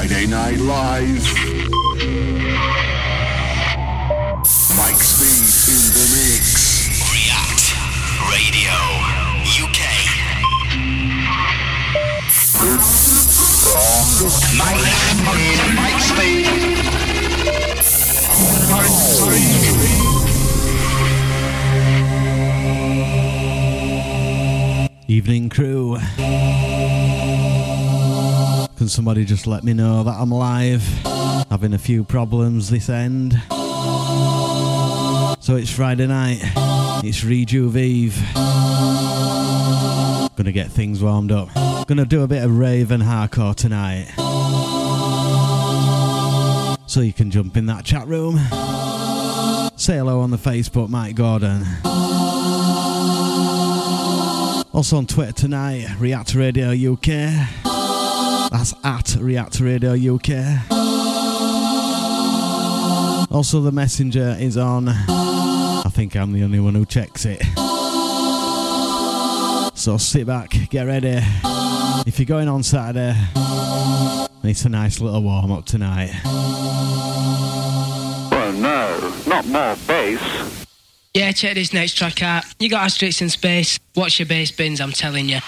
Friday Night Live. Mike Speed in the mix. React Radio UK. Mike, Mike Speed. Evening crew. Can somebody just let me know that I'm live? Having a few problems this end. So it's Friday night. It's Rejuve Eve. Gonna get things warmed up. Gonna do a bit of rave and hardcore tonight. So you can jump in that chat room. Say hello on the Facebook, Mike Gordon. Also on Twitter tonight, React Radio UK. That's at React Radio UK. Also, the messenger is on. I think I'm the only one who checks it. So sit back, get ready. If you're going on Saturday, it's a nice little warm up tonight. Oh no, not more bass. Yeah, check this next track out. You got asterisks in space. Watch your bass bins, I'm telling you.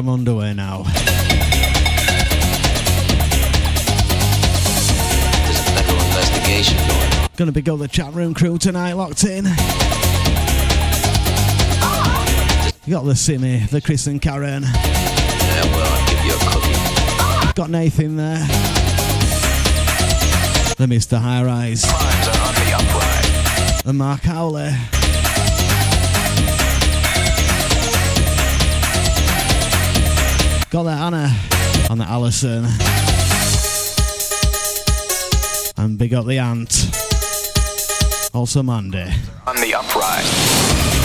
I'm underway now. There's a federal investigation going on. Gonna be go the chat room crew tonight, locked in. You got the Simi, the Chris and Karen. Yeah, well, I'll give you a cookie. Got Nathan there. The Mr. High Rise. Crimes are on the Mark Howley. Got that Anna and the Alison. And big up the Ant. Also Mandy. On the uprise.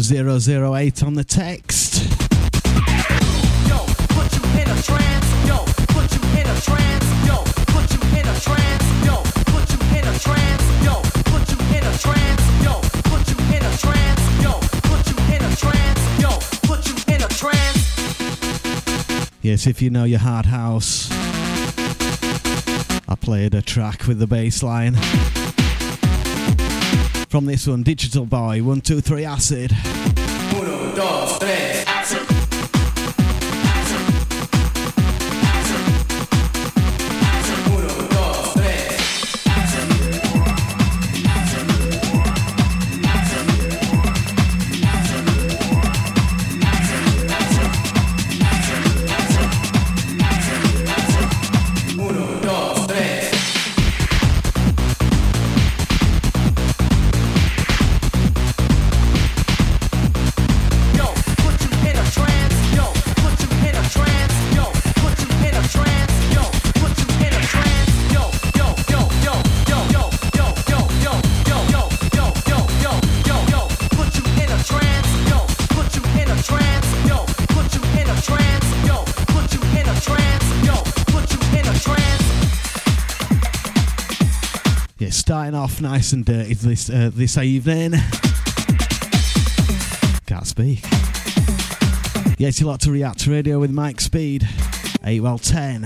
008 on the text. Yes, if you know your hard house, I played a track with the bass line from this one Digital Boy 123 Acid. Uno, dos, nice and dirty this uh, this evening. Can't speak. Yes, you like to react to radio with Mike Speed. Eight well ten.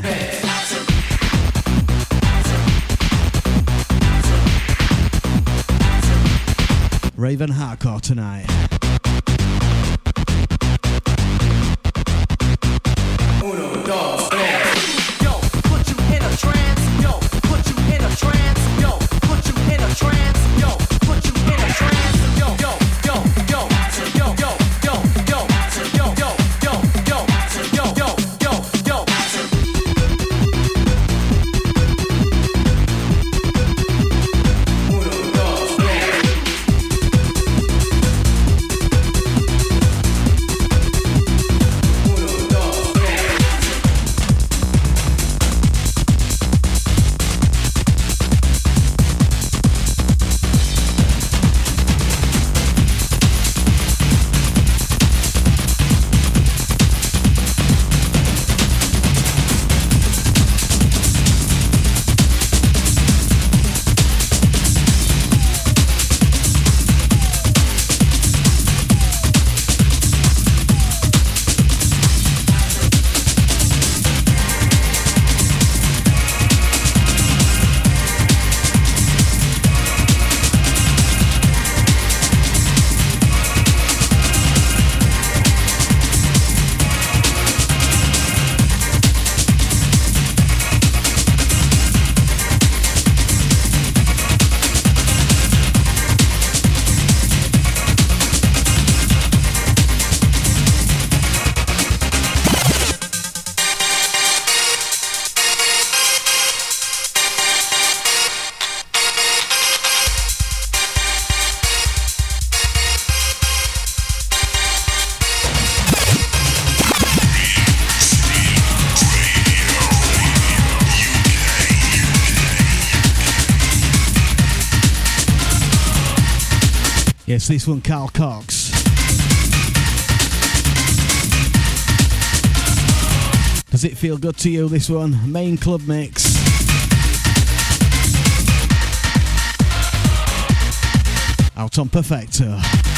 Raven Hardcore tonight. This one, Carl Cox. Does it feel good to you, this one? Main club mix. Out on Perfecto.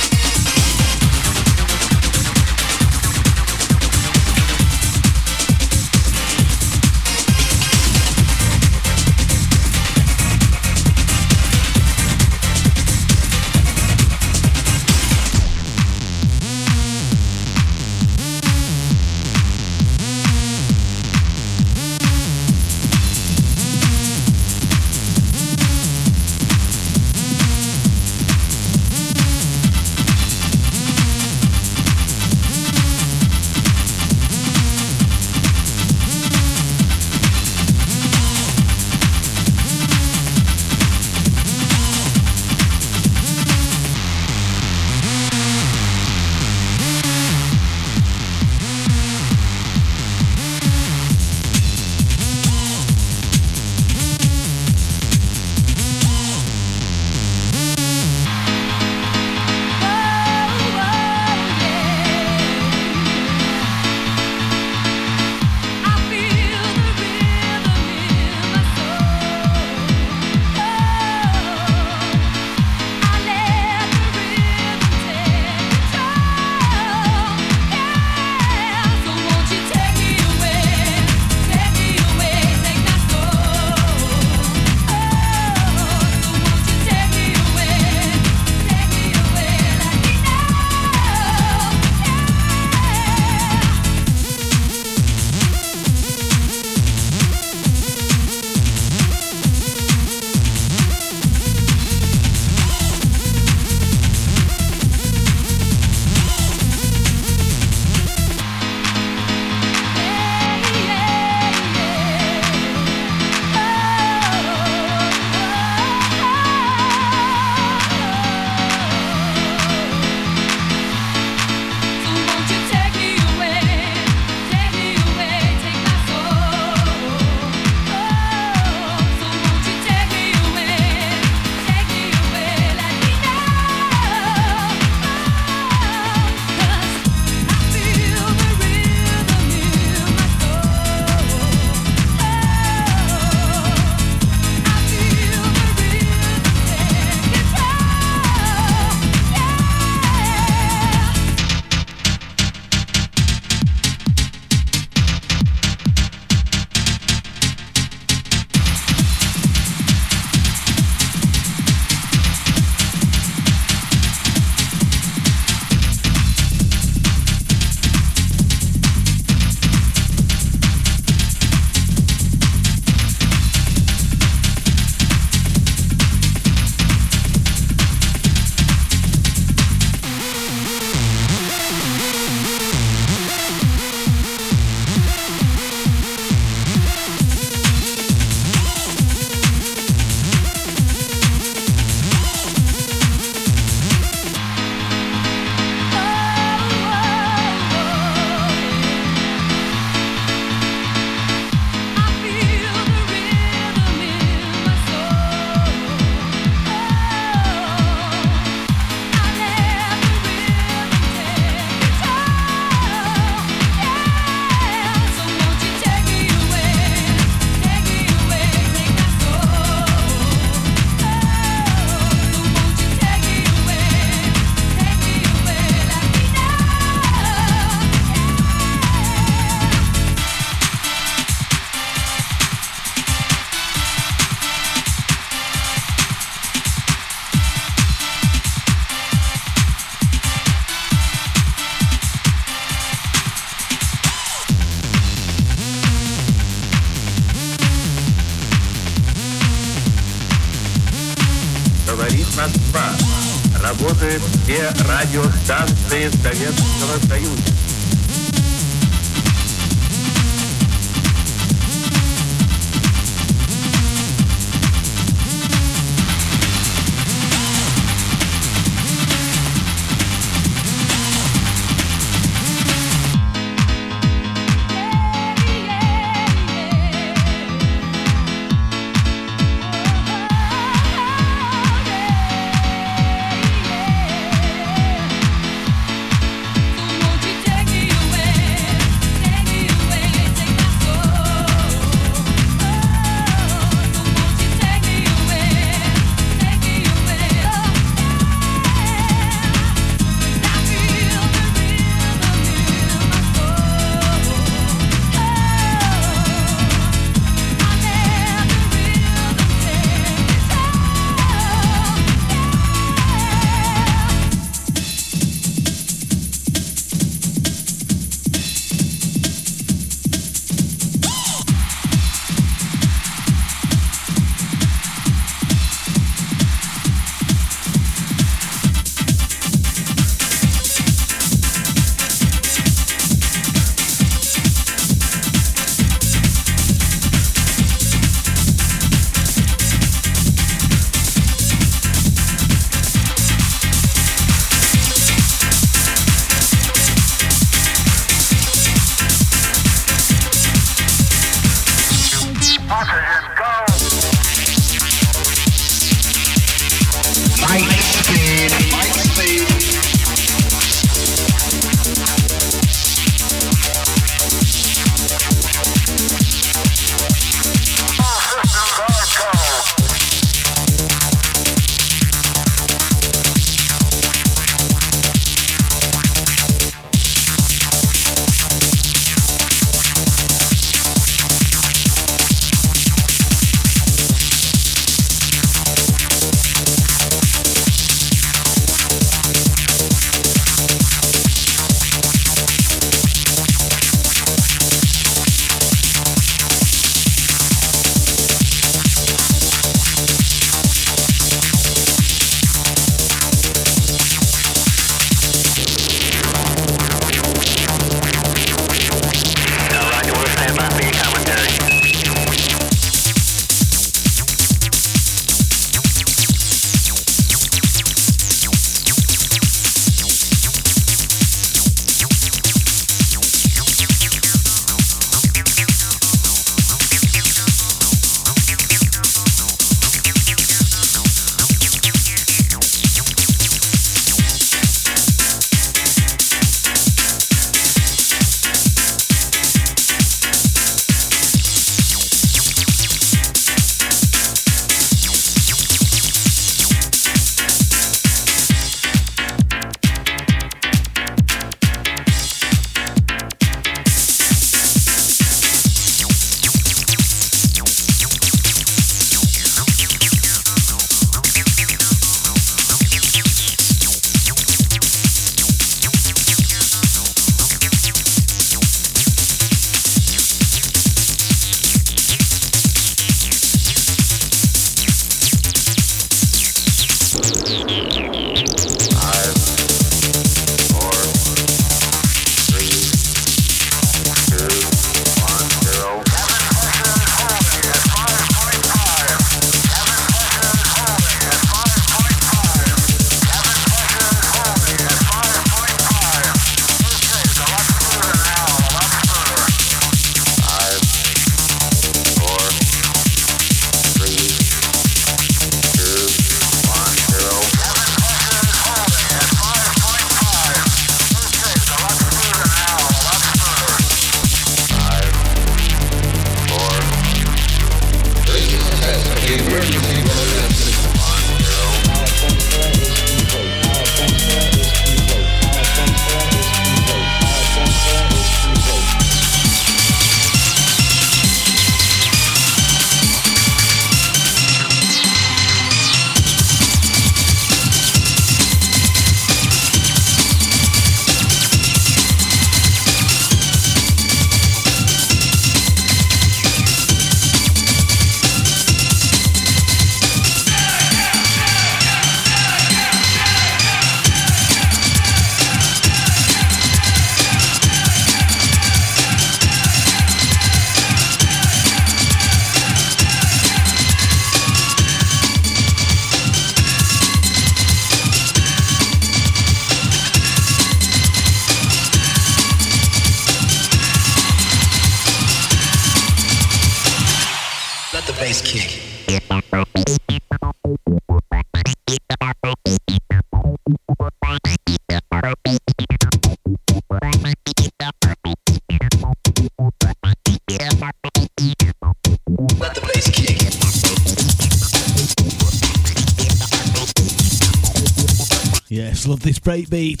This breakbeat.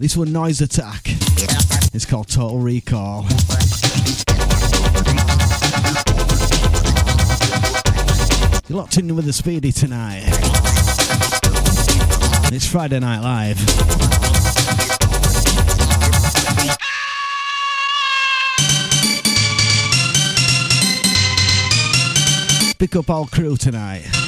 This one, Noise Attack. It's called Total Recall. You're locked in with the Speedy tonight. It's Friday Night Live. Pick up our crew tonight.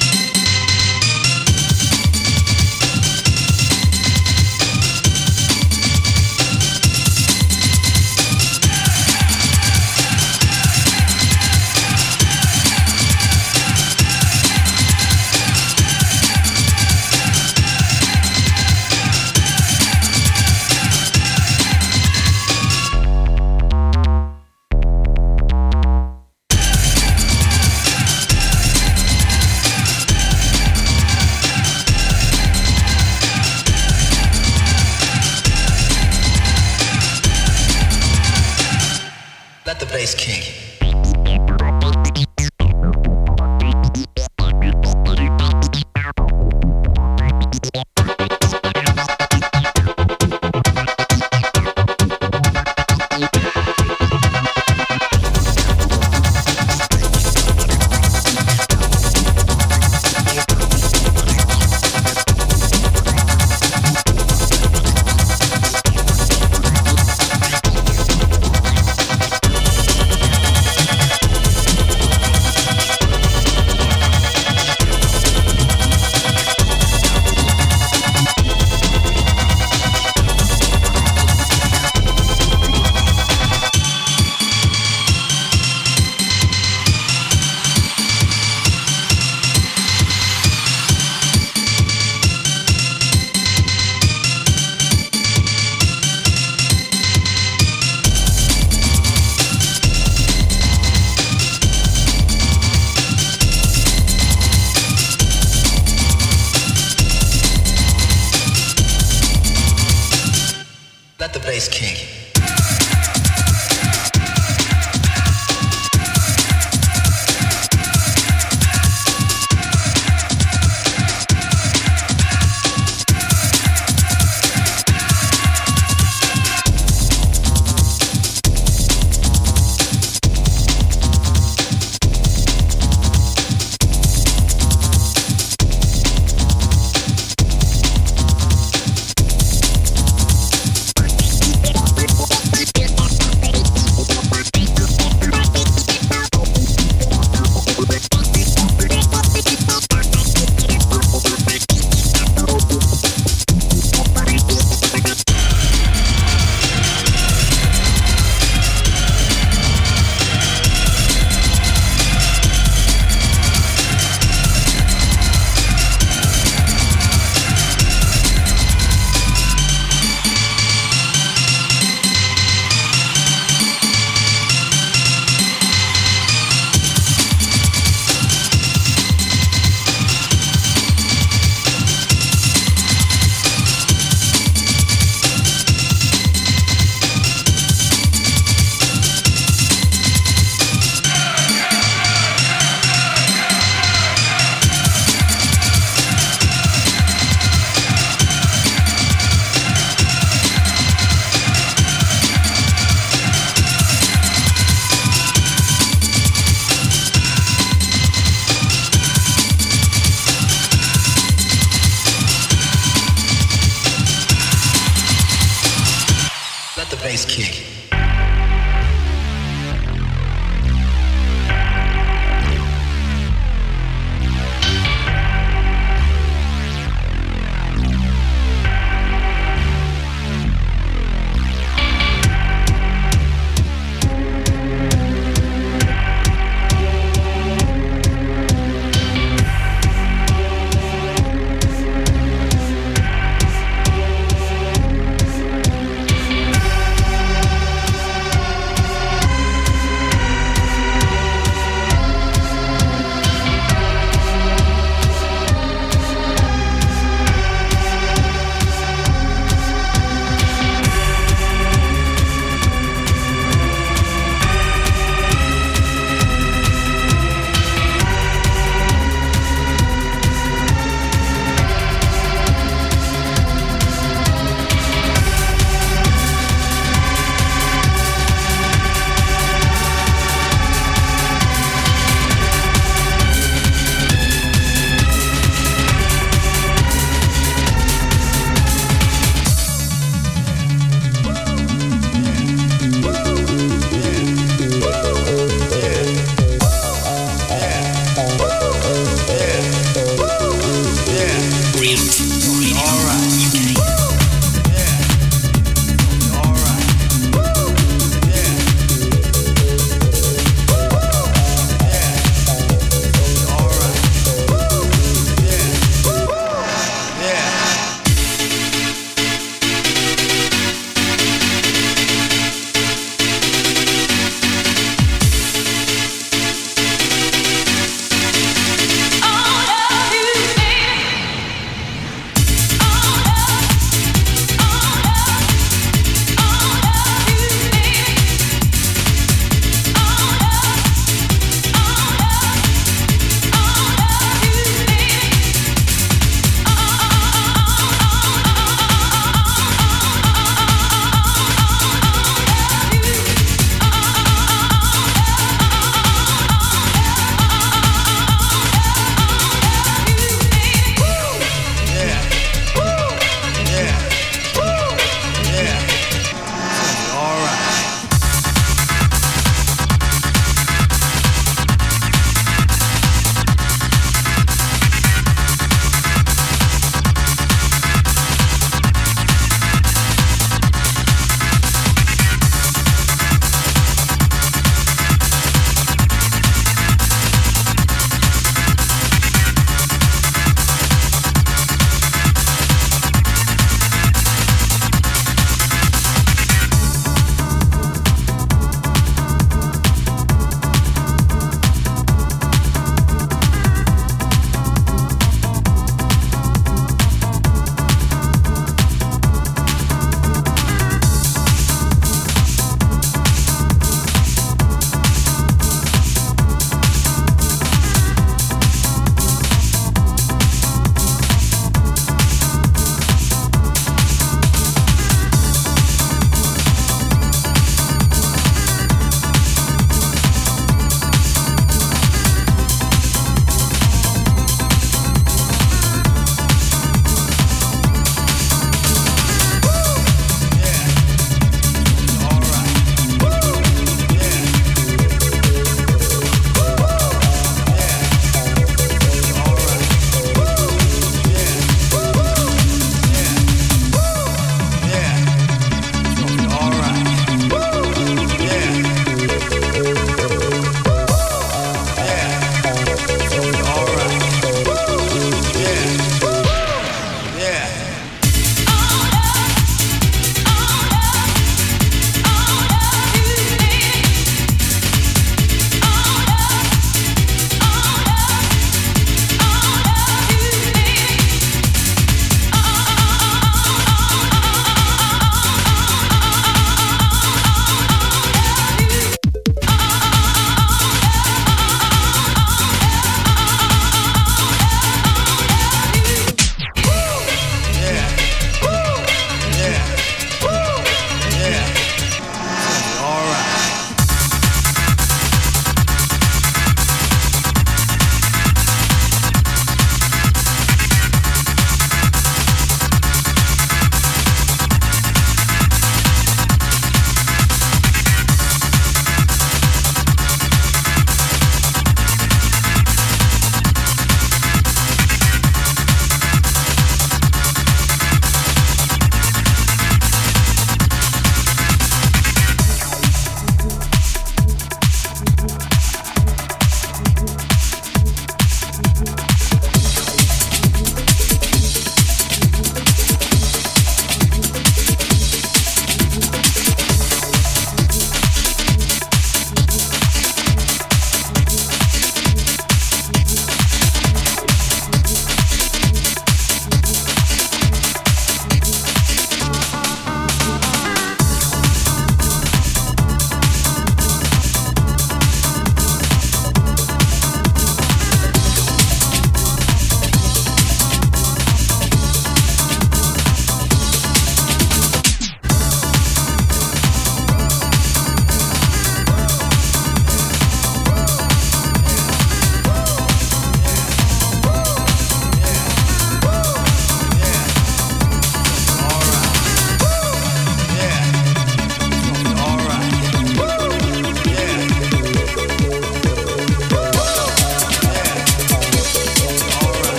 Bass king.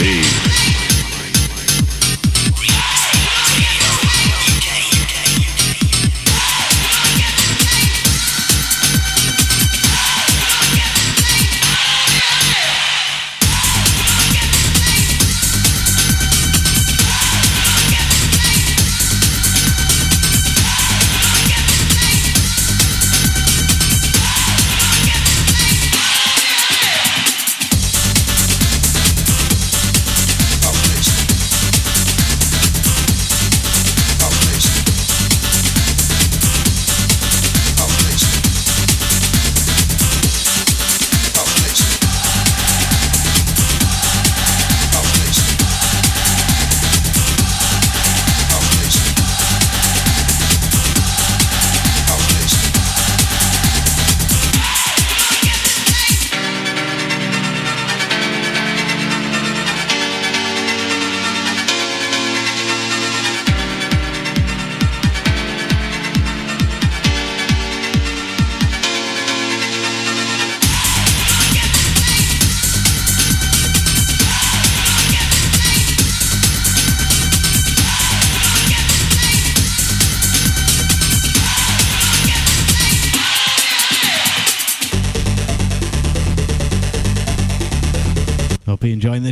Night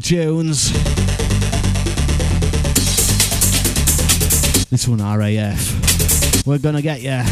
Tunes. This one, RAF. We're gonna get ya.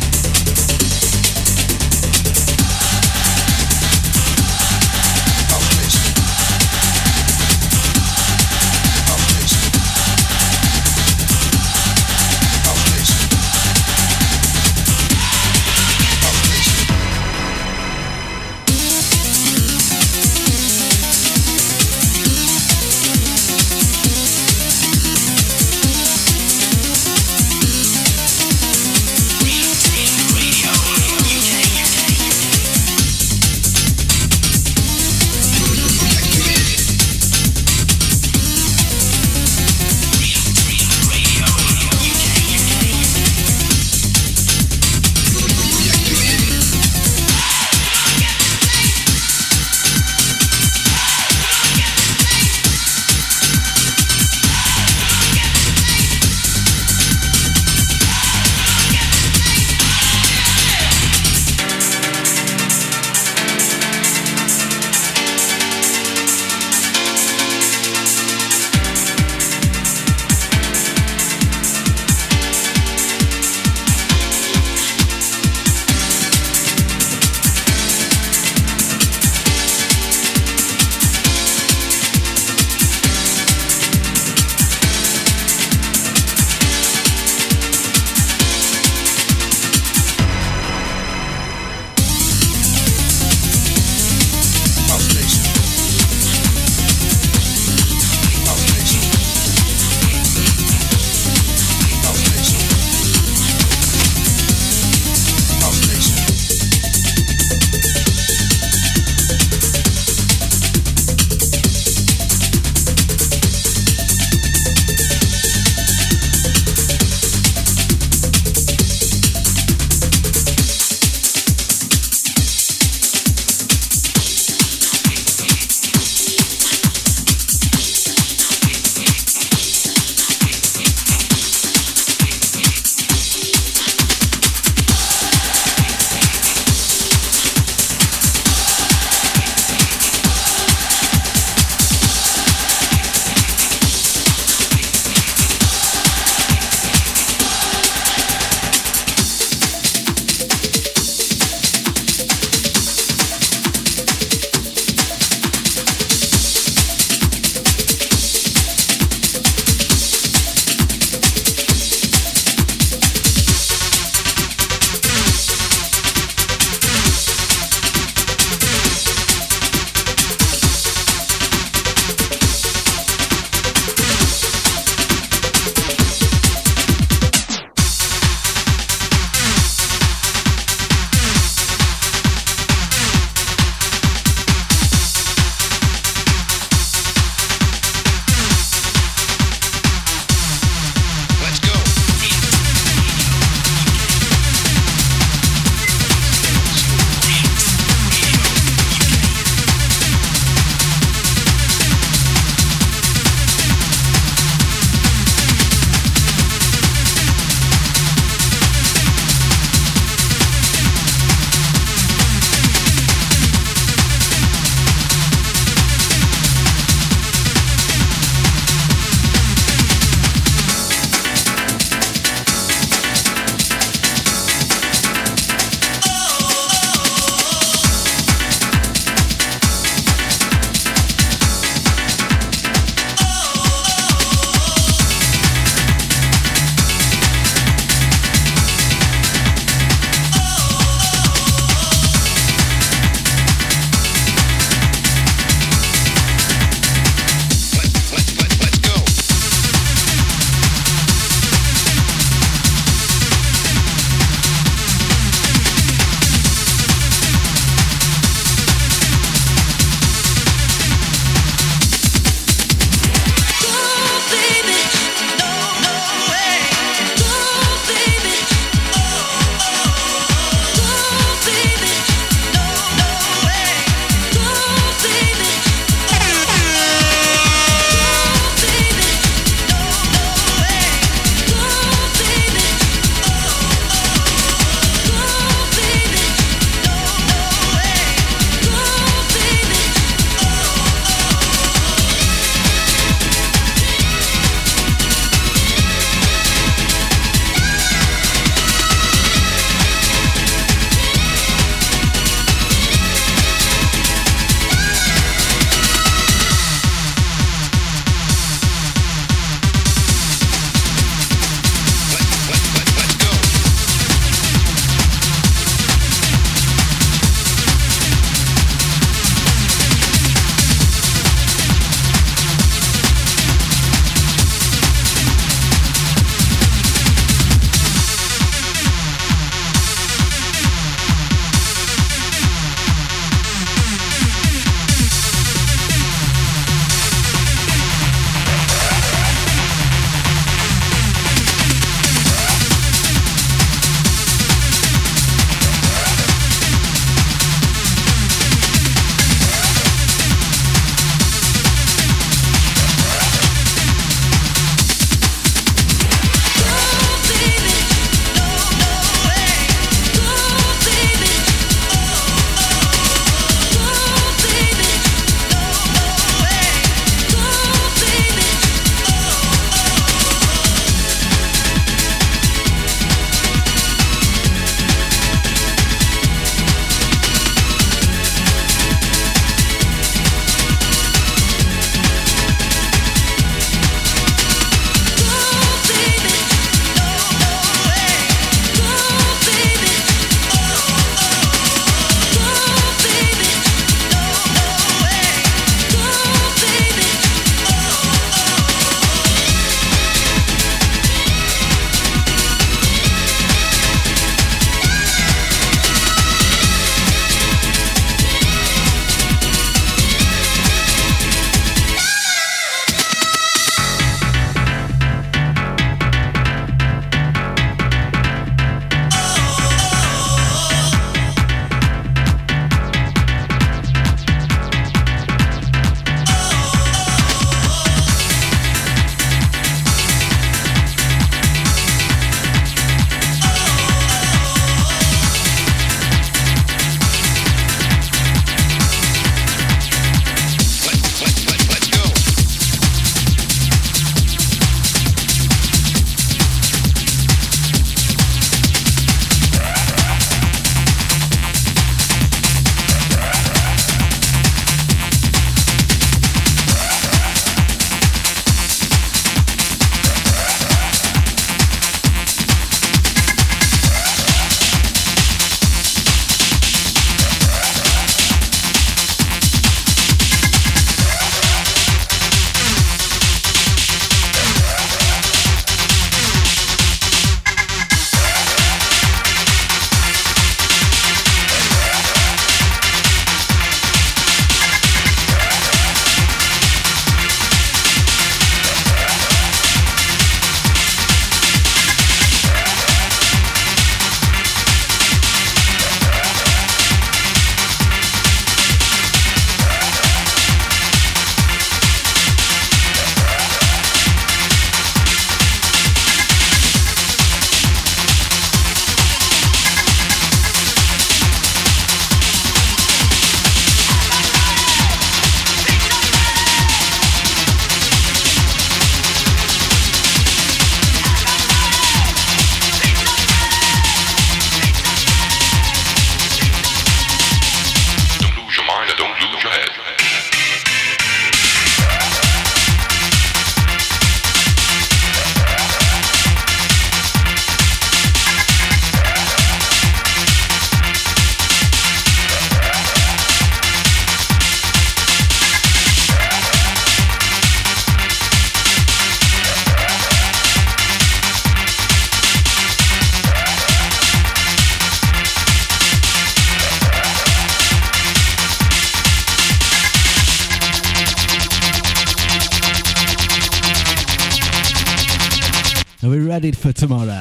Tomorrow.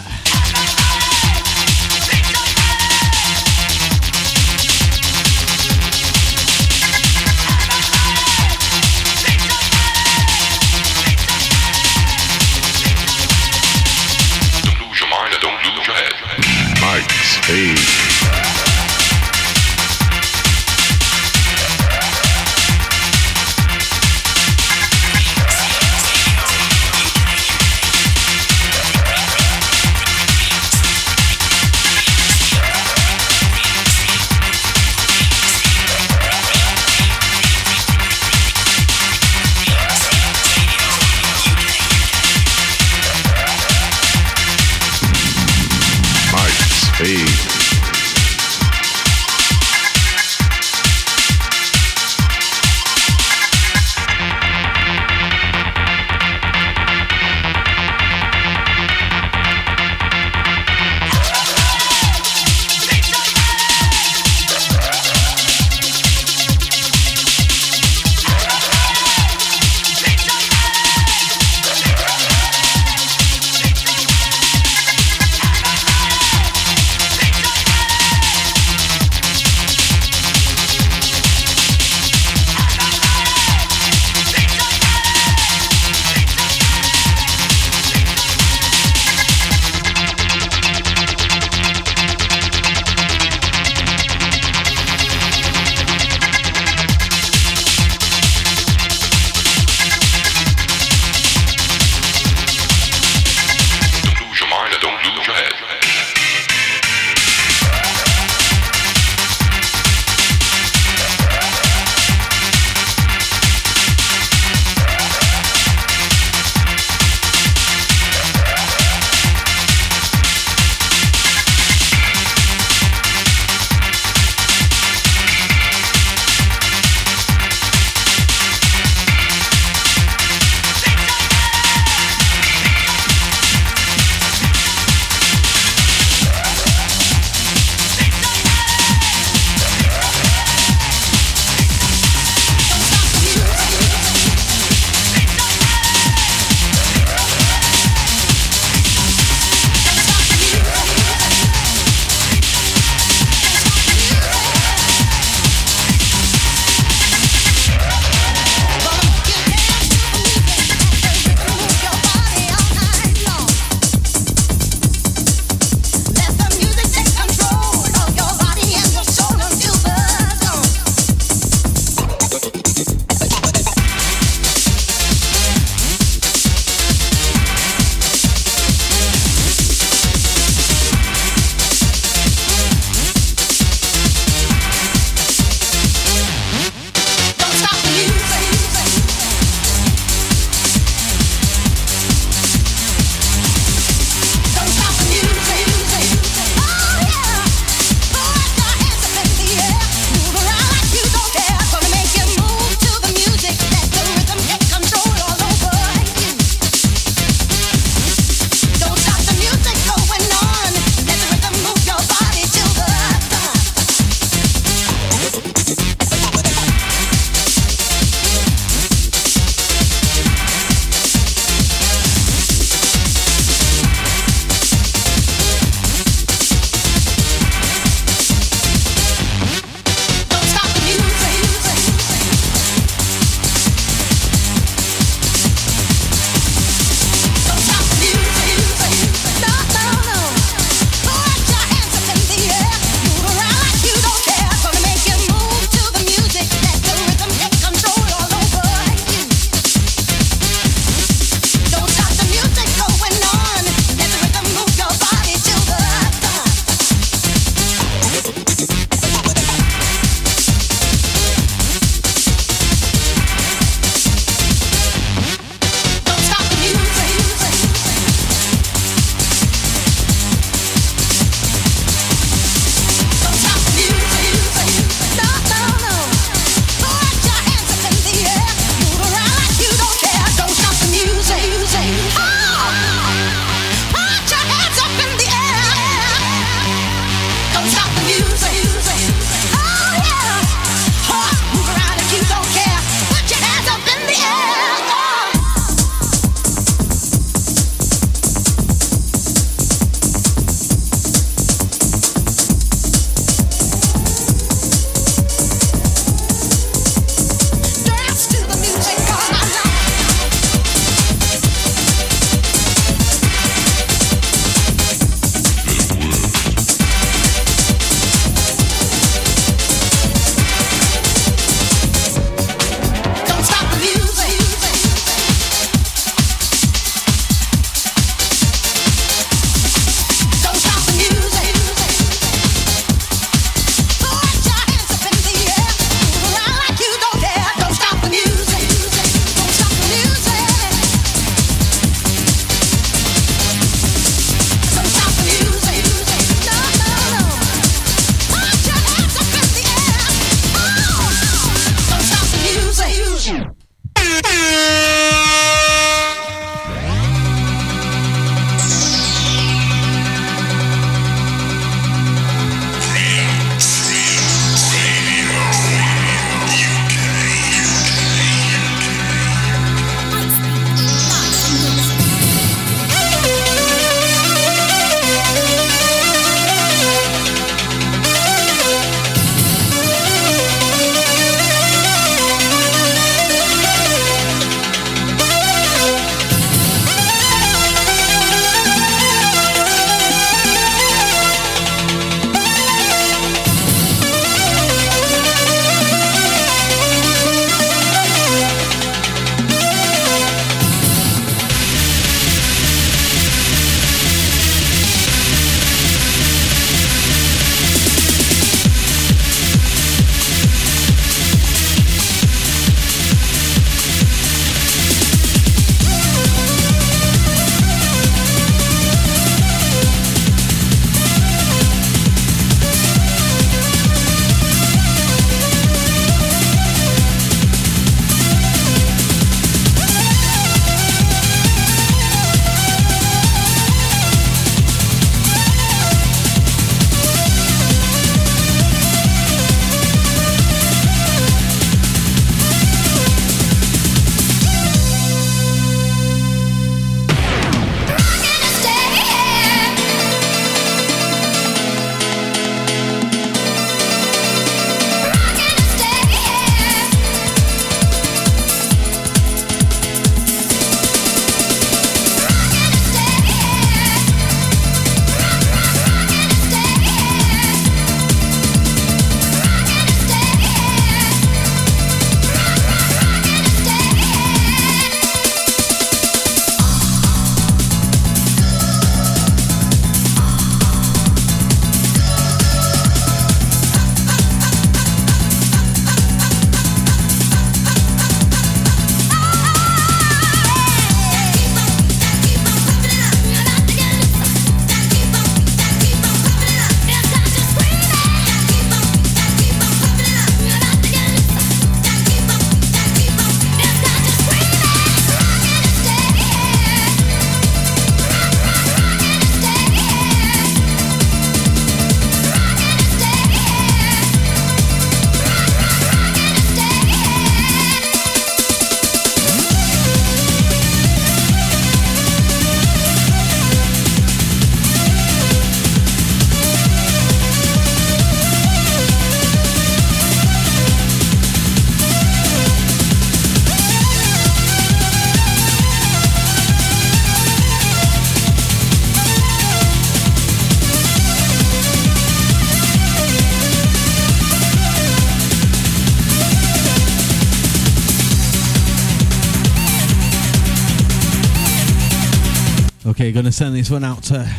Gonna send this one out to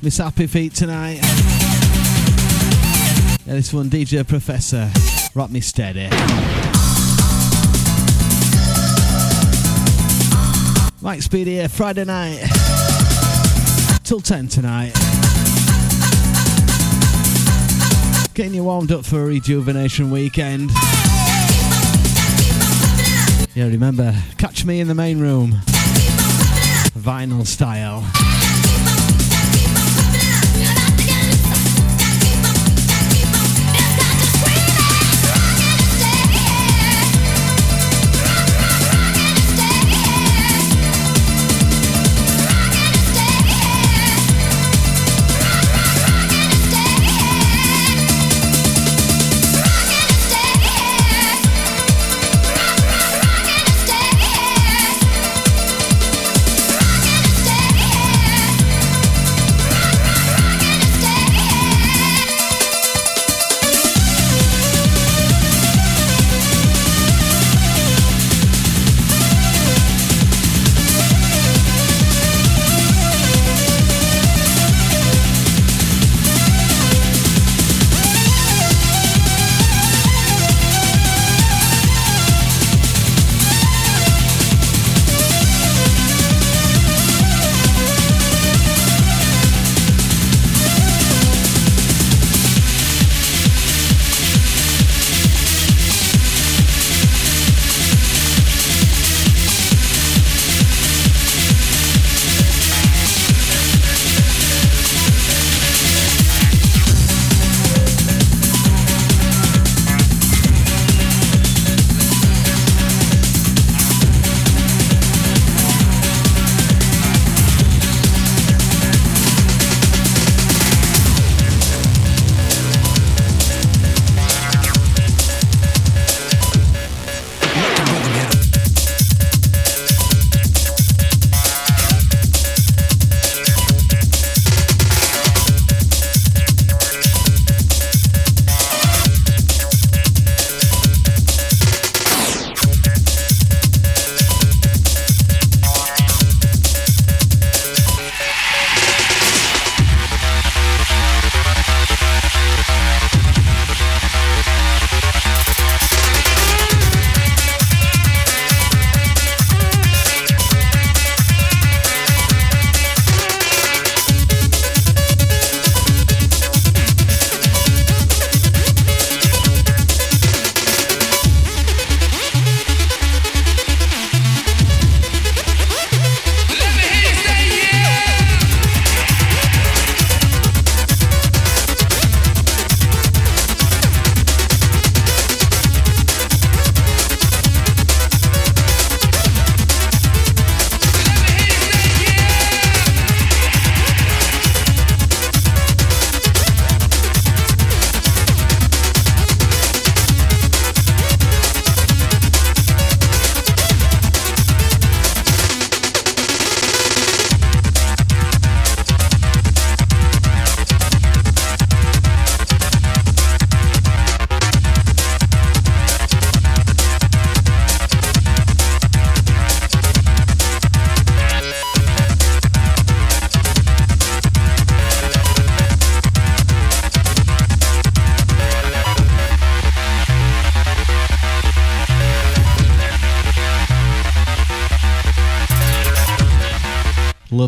Miss Happy Feet tonight. Yeah, this one, DJ Professor. Rock me steady. Mike Speedy here, Friday night. Till 10 tonight. Getting you warmed up for a rejuvenation weekend. Yeah, remember, catch me in the main room. Vinyl style.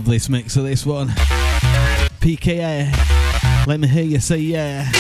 This mix of this one. PKA. Let me hear you say yeah.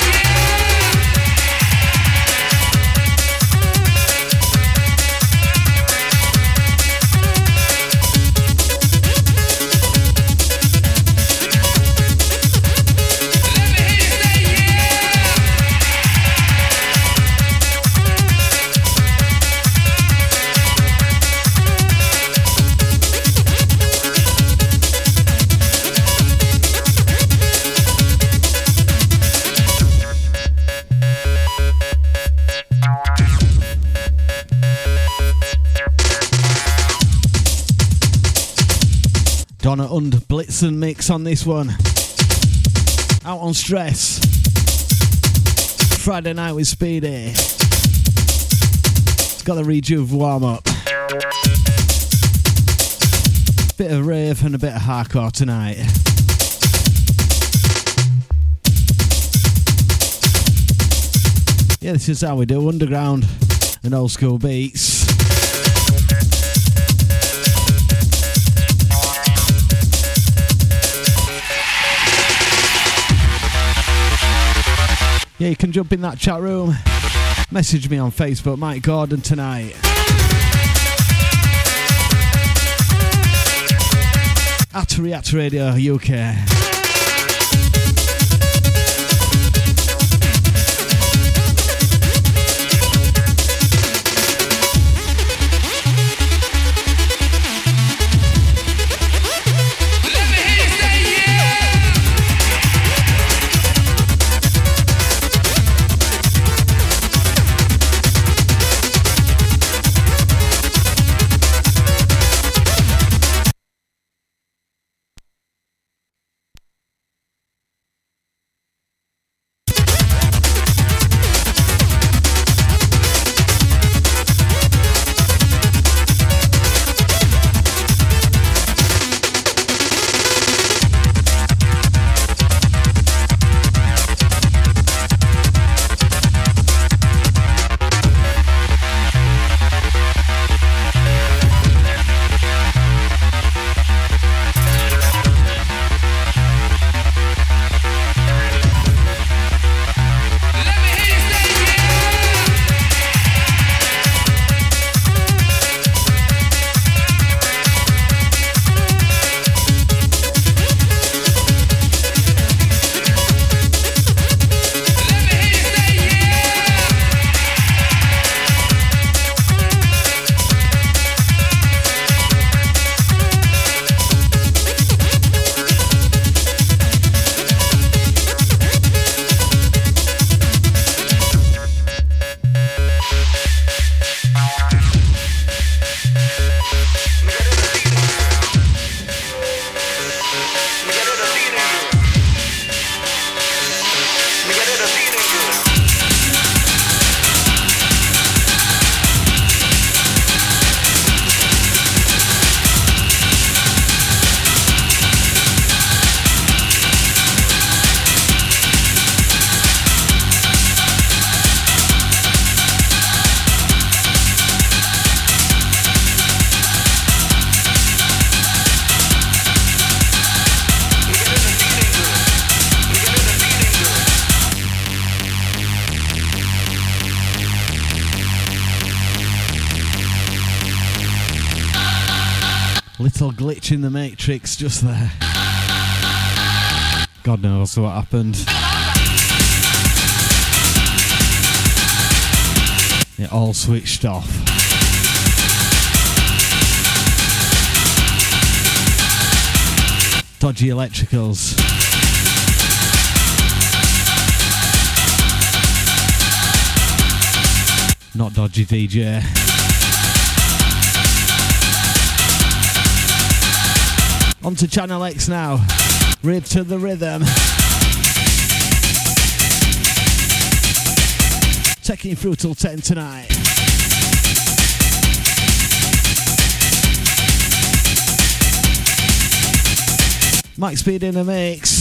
Blitzen mix on this one. Out on stress. Friday night with Speedy. It's got the rejuve warm up. Bit of rave and a bit of hardcore tonight. Yeah, this is how we do underground and old school beats. Yeah, you can jump in that chat room. Message me on Facebook, Mike Gordon tonight. At React Radio UK. Matrix just there. God knows what happened. It all switched off. Dodgy electricals. Not dodgy DJ. On to Channel X now. Rib to the rhythm. Taking you through till 10 tonight. Mike Speed in the mix.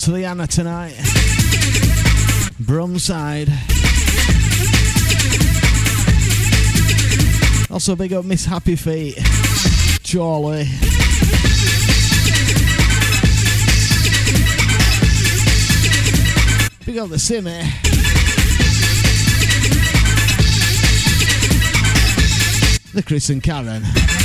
Out to the Anna tonight. Brumside. Also big up Miss Happy Feet. Charlie. Big up the Simmy. The Chris and Karen.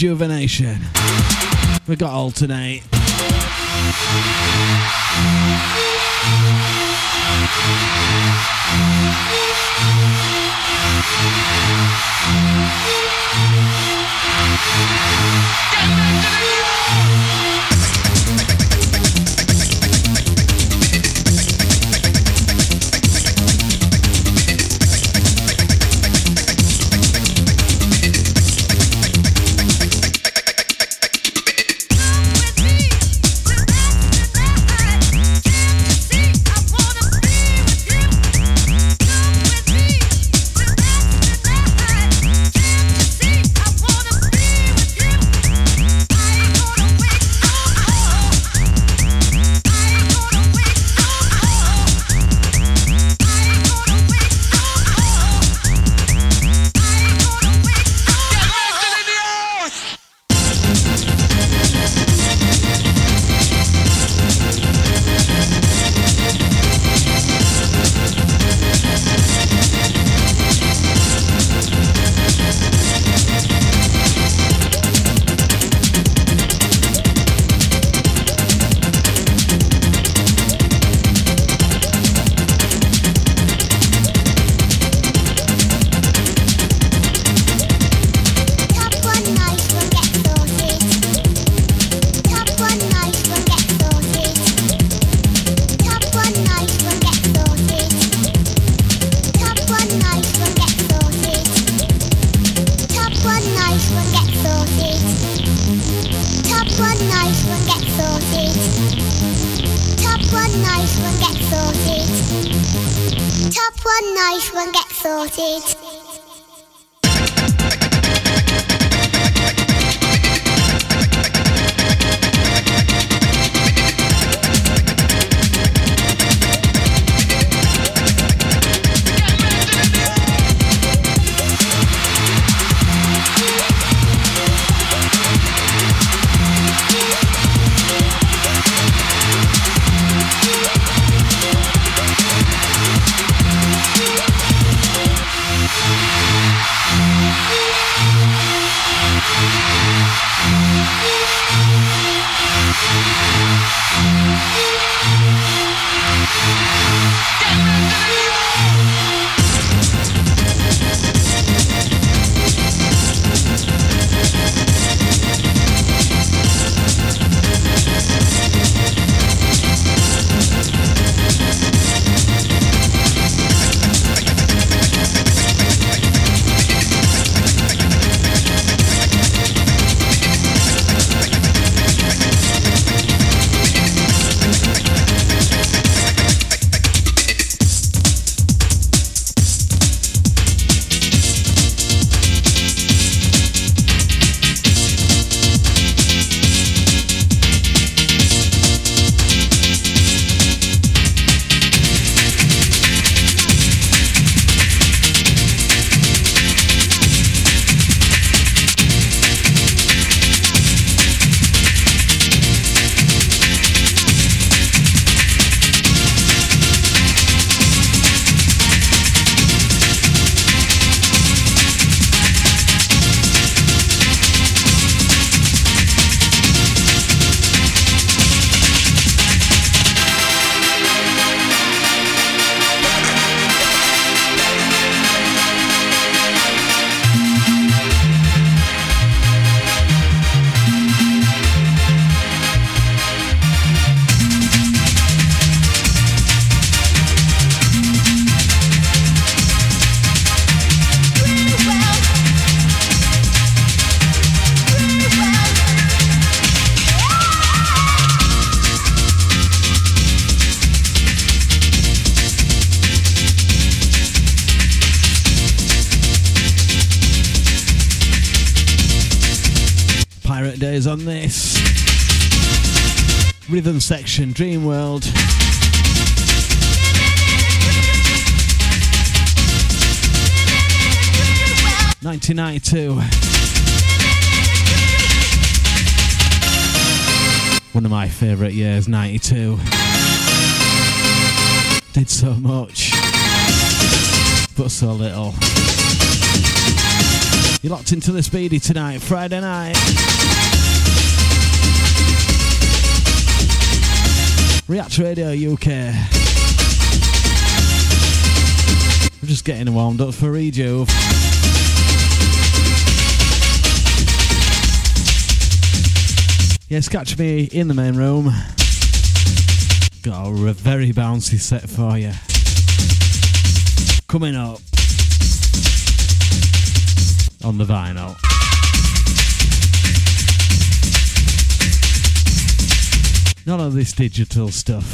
Rejuvenation. We got alternate. One nice one get sorted. Years, 92. Did so much, but so little. You're locked into the speedy tonight, Friday night. React Radio UK. We're just getting warmed up for Rejuve. Yes, catch me in the main room. Got a very bouncy set for you. Coming up on the vinyl. None of this digital stuff.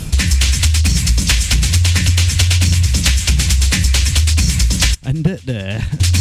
And it there.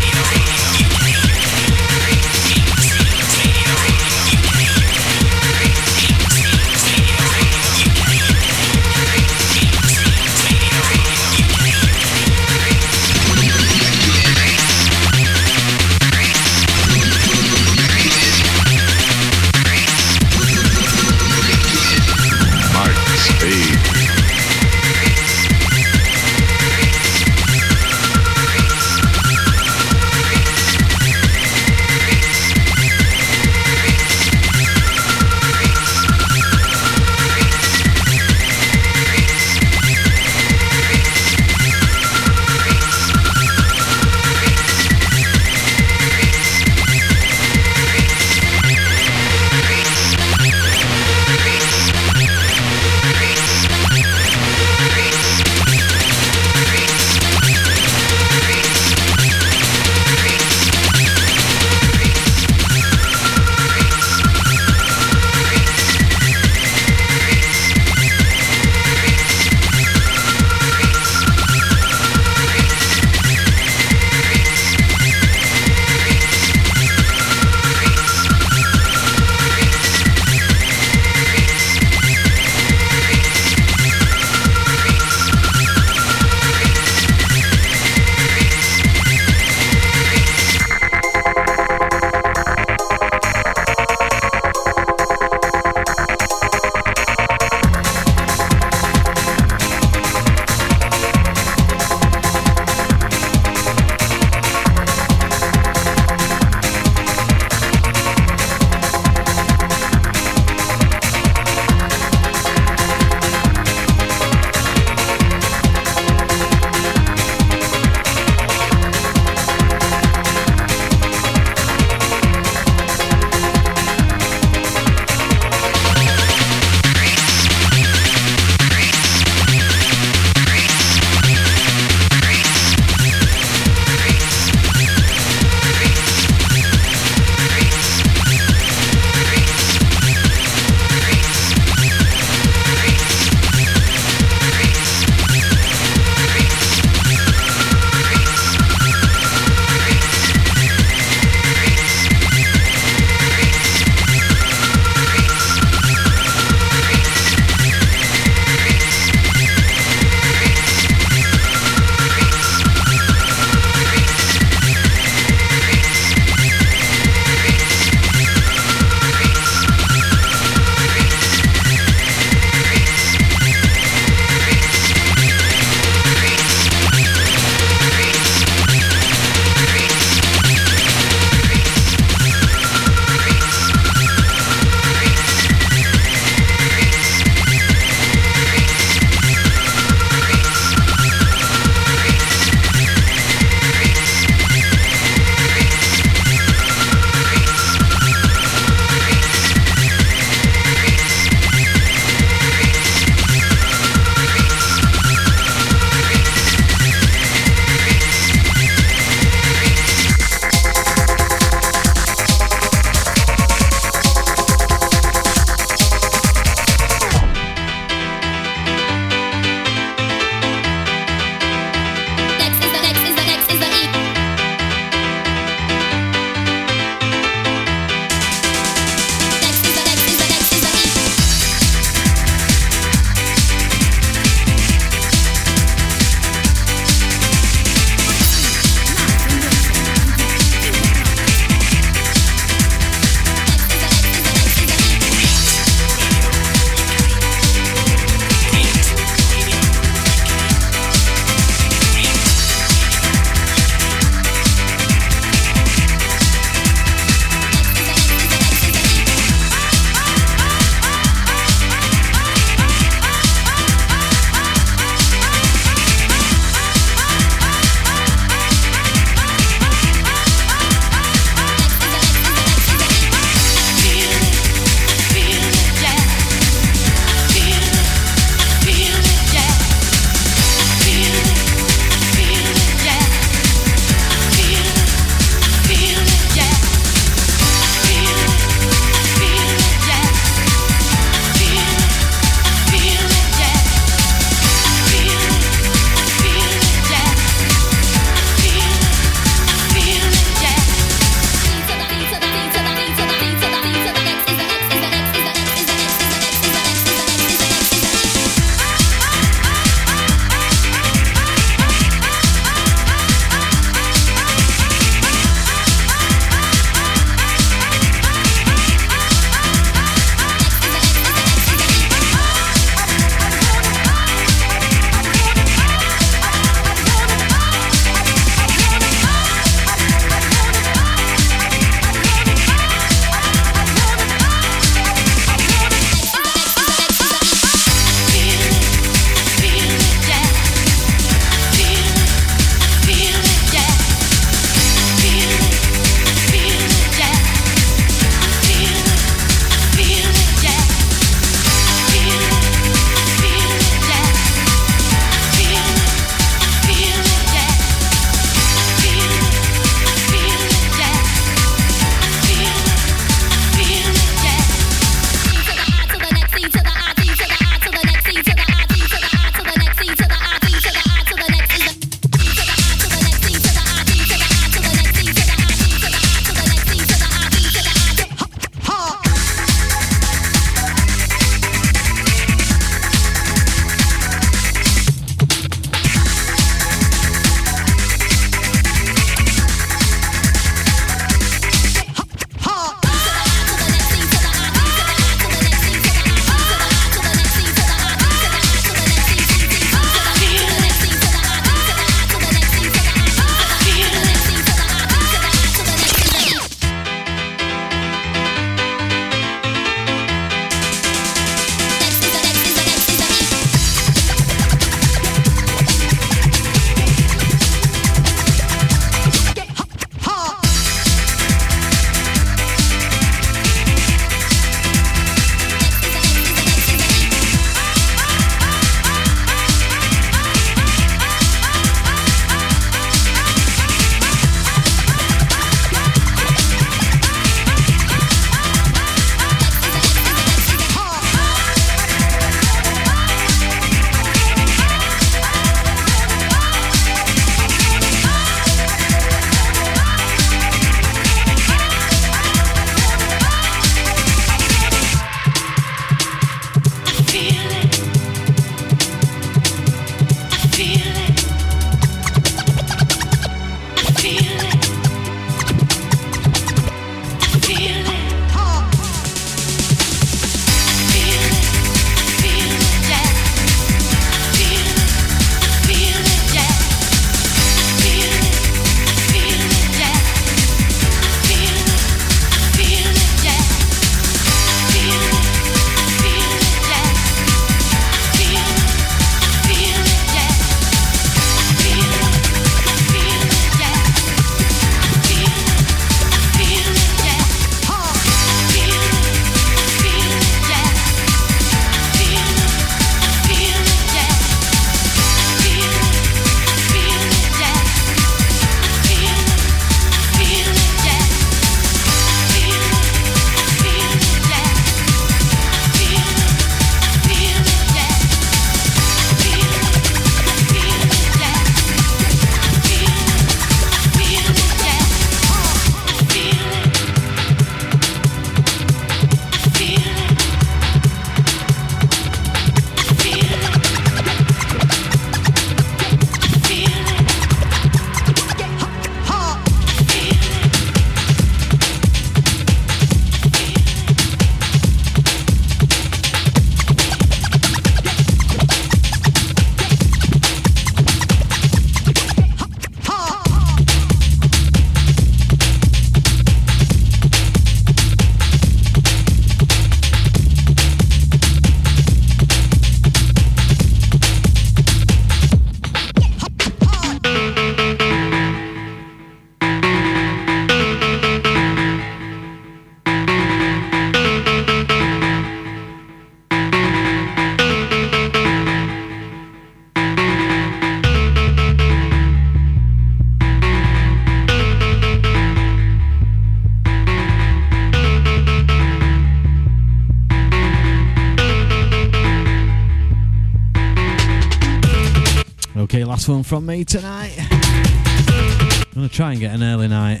one from me tonight. I'm gonna try and get an early night.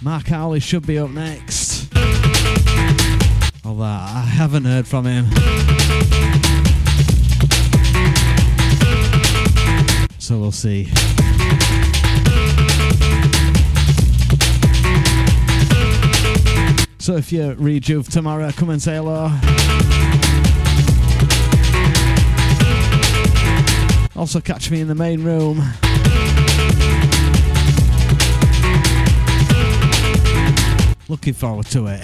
Mark Howley should be up next. Although I haven't heard from him. So we'll see. So if you rejuve tomorrow, come and say hello. Also catch me in the main room. Looking forward to it.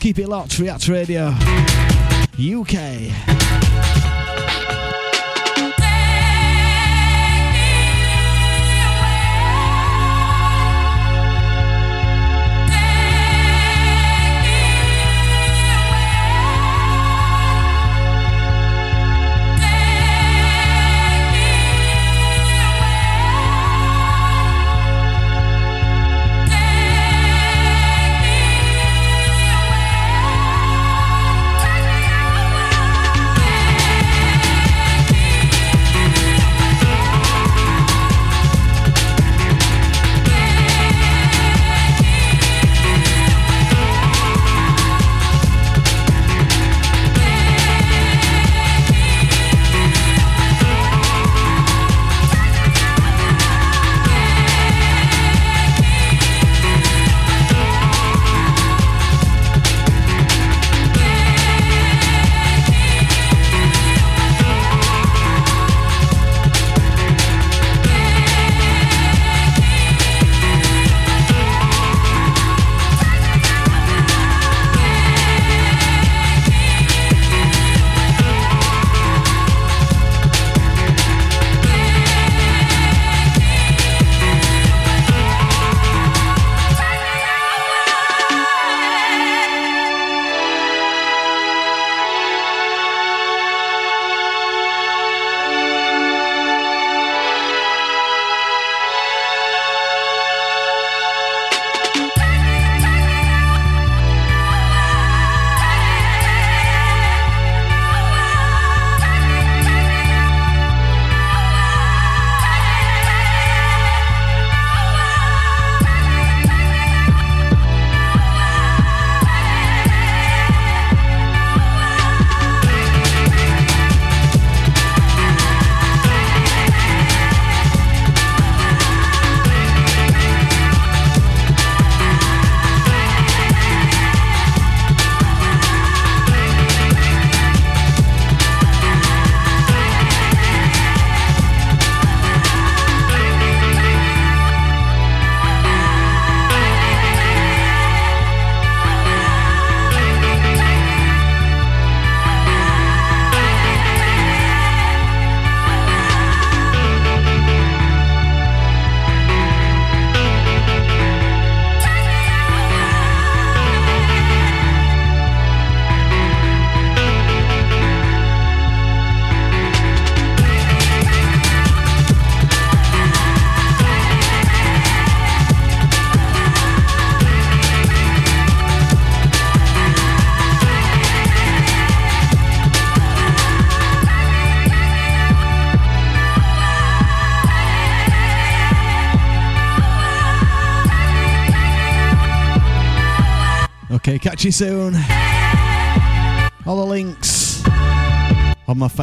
Keep it locked, React Radio UK.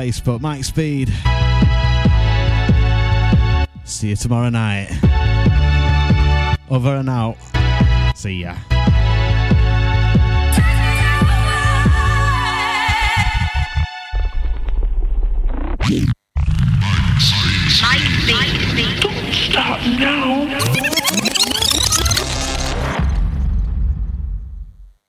Facebook, Mike Speed. See you tomorrow night. Over and out. See ya.